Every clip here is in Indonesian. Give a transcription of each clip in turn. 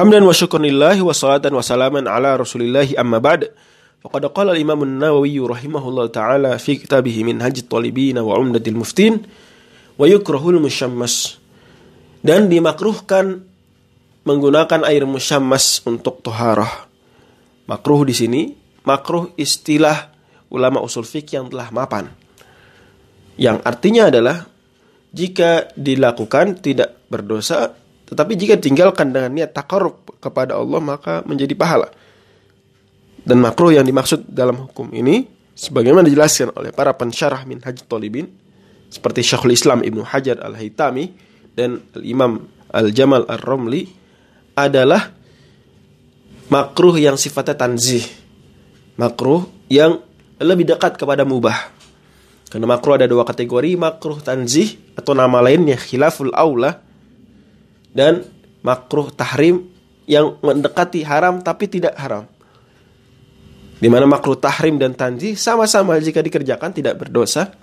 Hamdan wa syukurnillahi wa salatan wa salaman ala rasulillahi amma ba'd. Faqad qala al-imam an-nawawi rahimahullah ta'ala fi kitabih min hajj talibin wa umdatil muftin wa yukrahul musyammas. Dan dimakruhkan menggunakan air musyammas untuk toharah. Makruh di sini, makruh istilah ulama usul fikih yang telah mapan. Yang artinya adalah jika dilakukan tidak berdosa, tetapi jika tinggalkan dengan niat takarub kepada Allah maka menjadi pahala. Dan makruh yang dimaksud dalam hukum ini sebagaimana dijelaskan oleh para pensyarah min hajj talibin seperti Syekhul Islam Ibnu Hajar Al-Haytami dan Al-Imam Al-Jamal Ar-Romli adalah makruh yang sifatnya tanzih. Makruh yang lebih dekat kepada mubah. Karena makruh ada dua kategori, makruh tanzih atau nama lainnya khilaful aula dan makruh tahrim yang mendekati haram tapi tidak haram. Di mana makruh tahrim dan tanzih sama-sama jika dikerjakan tidak berdosa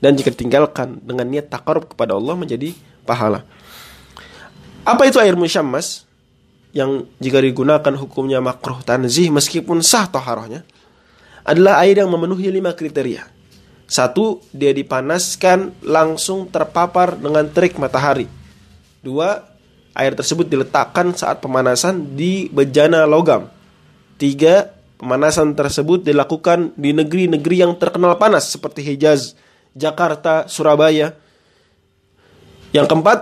dan jika ditinggalkan dengan niat takarub kepada Allah menjadi pahala. Apa itu air musyammas? Yang jika digunakan hukumnya makruh tanzih meskipun sah toharohnya adalah air yang memenuhi lima kriteria. Satu, dia dipanaskan langsung terpapar dengan terik matahari. Dua, air tersebut diletakkan saat pemanasan di bejana logam. Tiga, pemanasan tersebut dilakukan di negeri-negeri yang terkenal panas seperti Hijaz, Jakarta, Surabaya. Yang keempat,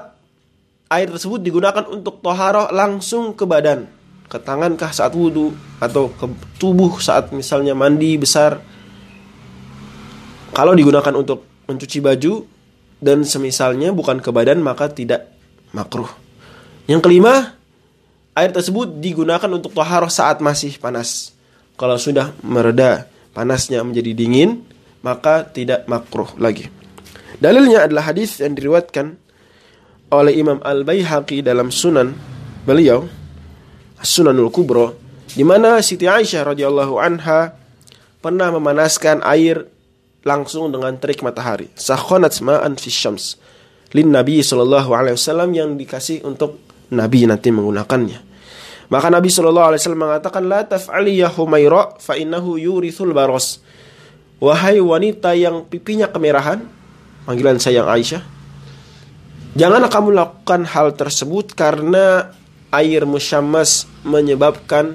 air tersebut digunakan untuk toharoh langsung ke badan ke tangankah saat wudhu atau ke tubuh saat misalnya mandi besar kalau digunakan untuk mencuci baju dan semisalnya bukan ke badan maka tidak makruh yang kelima air tersebut digunakan untuk toharoh saat masih panas kalau sudah mereda panasnya menjadi dingin maka tidak makruh lagi dalilnya adalah hadis yang diriwatkan oleh Imam Al-Baihaqi dalam sunan beliau Sunanul Kubro di mana Siti Aisyah radhiyallahu anha pernah memanaskan air langsung dengan terik matahari. Sakhonat ma'an fi syams. Lin Nabi sallallahu alaihi wasallam yang dikasih untuk Nabi nanti menggunakannya. Maka Nabi sallallahu alaihi wasallam mengatakan la taf'ali ya Humaira fa innahu yurithul baros. Wahai wanita yang pipinya kemerahan, panggilan sayang Aisyah, janganlah kamu lakukan hal tersebut karena air musyammas menyebabkan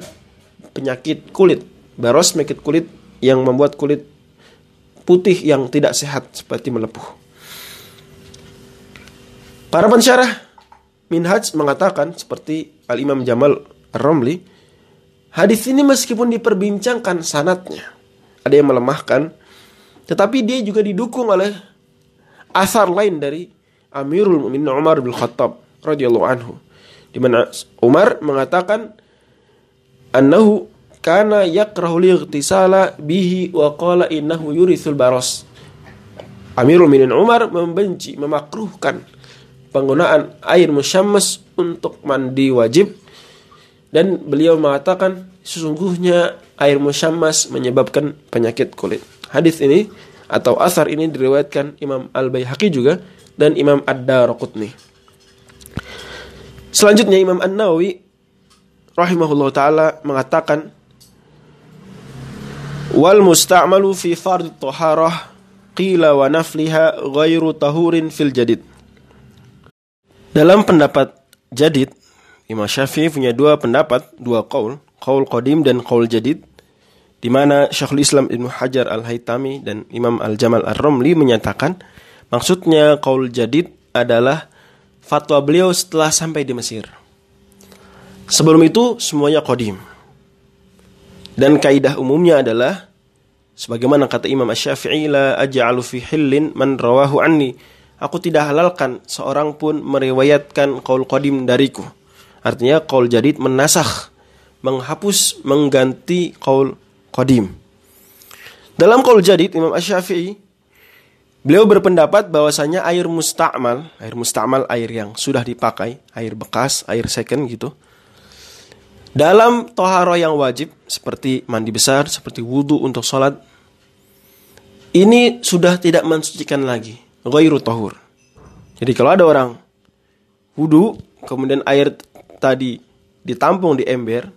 penyakit kulit. Baros penyakit kulit yang membuat kulit putih yang tidak sehat seperti melepuh. Para pensyarah Minhaj mengatakan seperti Al-Imam Jamal Ar-Romli, hadis ini meskipun diperbincangkan sanatnya, ada yang melemahkan, tetapi dia juga didukung oleh asar lain dari Amirul Mukminin Umar bin Khattab radhiyallahu anhu di mana Umar mengatakan annahu kana yakrahu lightisala bihi wa qala innahu yurithul baros. Amirul Minin Umar membenci, memakruhkan penggunaan air musyammas untuk mandi wajib dan beliau mengatakan sesungguhnya air musyammas menyebabkan penyakit kulit. Hadis ini atau asar ini diriwayatkan Imam Al-Baihaqi juga dan Imam Ad-Darqutni. Selanjutnya Imam An-Nawawi rahimahullah taala mengatakan wal musta'malu fi fard taharah qila wa nafliha ghairu tahurin fil jadid. Dalam pendapat jadid, Imam Syafi'i punya dua pendapat, dua qaul, qaul qadim dan qaul jadid di mana Syekhul Islam Ibnu Hajar Al-Haytami dan Imam Al-Jamal Ar-Romli menyatakan maksudnya qaul jadid adalah fatwa beliau setelah sampai di Mesir. Sebelum itu semuanya kodim. Dan kaidah umumnya adalah sebagaimana kata Imam Asy-Syafi'i la aj'alu fi hillin man rawahu anni. Aku tidak halalkan seorang pun meriwayatkan qaul qadim dariku. Artinya qaul jadid menasakh, menghapus, mengganti qaul qadim. Dalam qaul jadid Imam Asy-Syafi'i Beliau berpendapat bahwasanya air musta'mal, air musta'mal air yang sudah dipakai, air bekas, air second gitu. Dalam toharoh yang wajib, seperti mandi besar, seperti wudhu untuk sholat, ini sudah tidak mensucikan lagi. Ghairu tohur. Jadi kalau ada orang wudhu, kemudian air tadi ditampung di ember,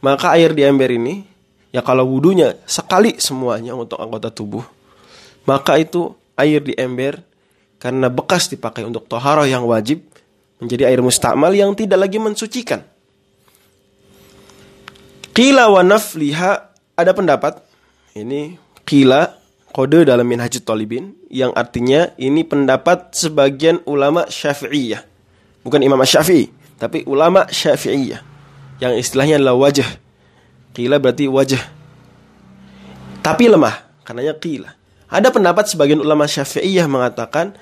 maka air di ember ini ya kalau wudhunya sekali semuanya untuk anggota tubuh, maka itu air di ember karena bekas dipakai untuk toharoh yang wajib menjadi air mustakmal yang tidak lagi mensucikan. Qila wa nafliha ada pendapat ini qila kode dalam Minhajut Talibin yang artinya ini pendapat sebagian ulama Syafi'iyah. Bukan Imam Syafi'i, tapi ulama Syafi'iyah yang istilahnya adalah wajah. Qila berarti wajah. Tapi lemah, karenanya qila. Ada pendapat sebagian ulama Syafi'iyah mengatakan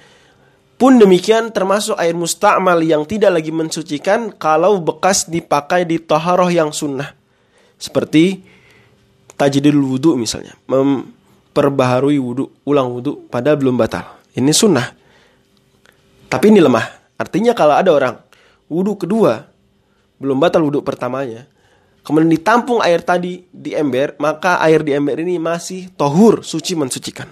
pun demikian termasuk air mustakmal yang tidak lagi mensucikan kalau bekas dipakai di taharoh yang sunnah. Seperti tajdidul wudhu misalnya. Memperbaharui wudhu, ulang wudhu padahal belum batal. Ini sunnah. Tapi ini lemah. Artinya kalau ada orang wudhu kedua, belum batal wudhu pertamanya, kemudian ditampung air tadi di ember, maka air di ember ini masih tohur, suci mensucikan.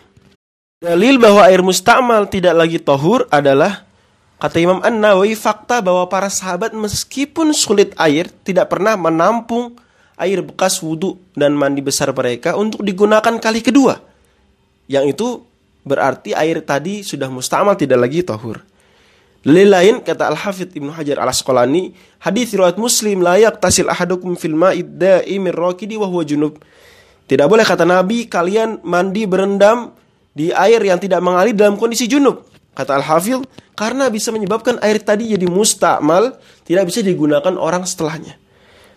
Dalil bahwa air mustakmal tidak lagi tohur adalah Kata Imam An-Nawawi fakta bahwa para sahabat meskipun sulit air tidak pernah menampung air bekas wudhu dan mandi besar mereka untuk digunakan kali kedua. Yang itu berarti air tadi sudah mustamal tidak lagi tahur. Dalil lain kata Al-Hafidh Ibnu Hajar Al-Asqalani, hadis riwayat Muslim layak tasil ahadukum fil ma'id da'imir raqidi wa junub. Tidak boleh kata Nabi kalian mandi berendam di air yang tidak mengalir dalam kondisi junub. Kata Al-Hafidh, karena bisa menyebabkan air tadi jadi mustamal, tidak bisa digunakan orang setelahnya.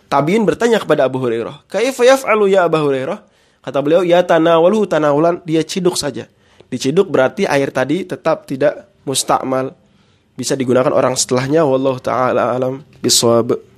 Tabiin bertanya kepada Abu Hurairah, "Kaifa yaf'alu ya Abu Hurairah?" Kata beliau, "Ya tanawaluhu tanawulan." Dia ciduk saja. Diciduk berarti air tadi tetap tidak mustakmal. Bisa digunakan orang setelahnya. Wallahu taala alam bisawab.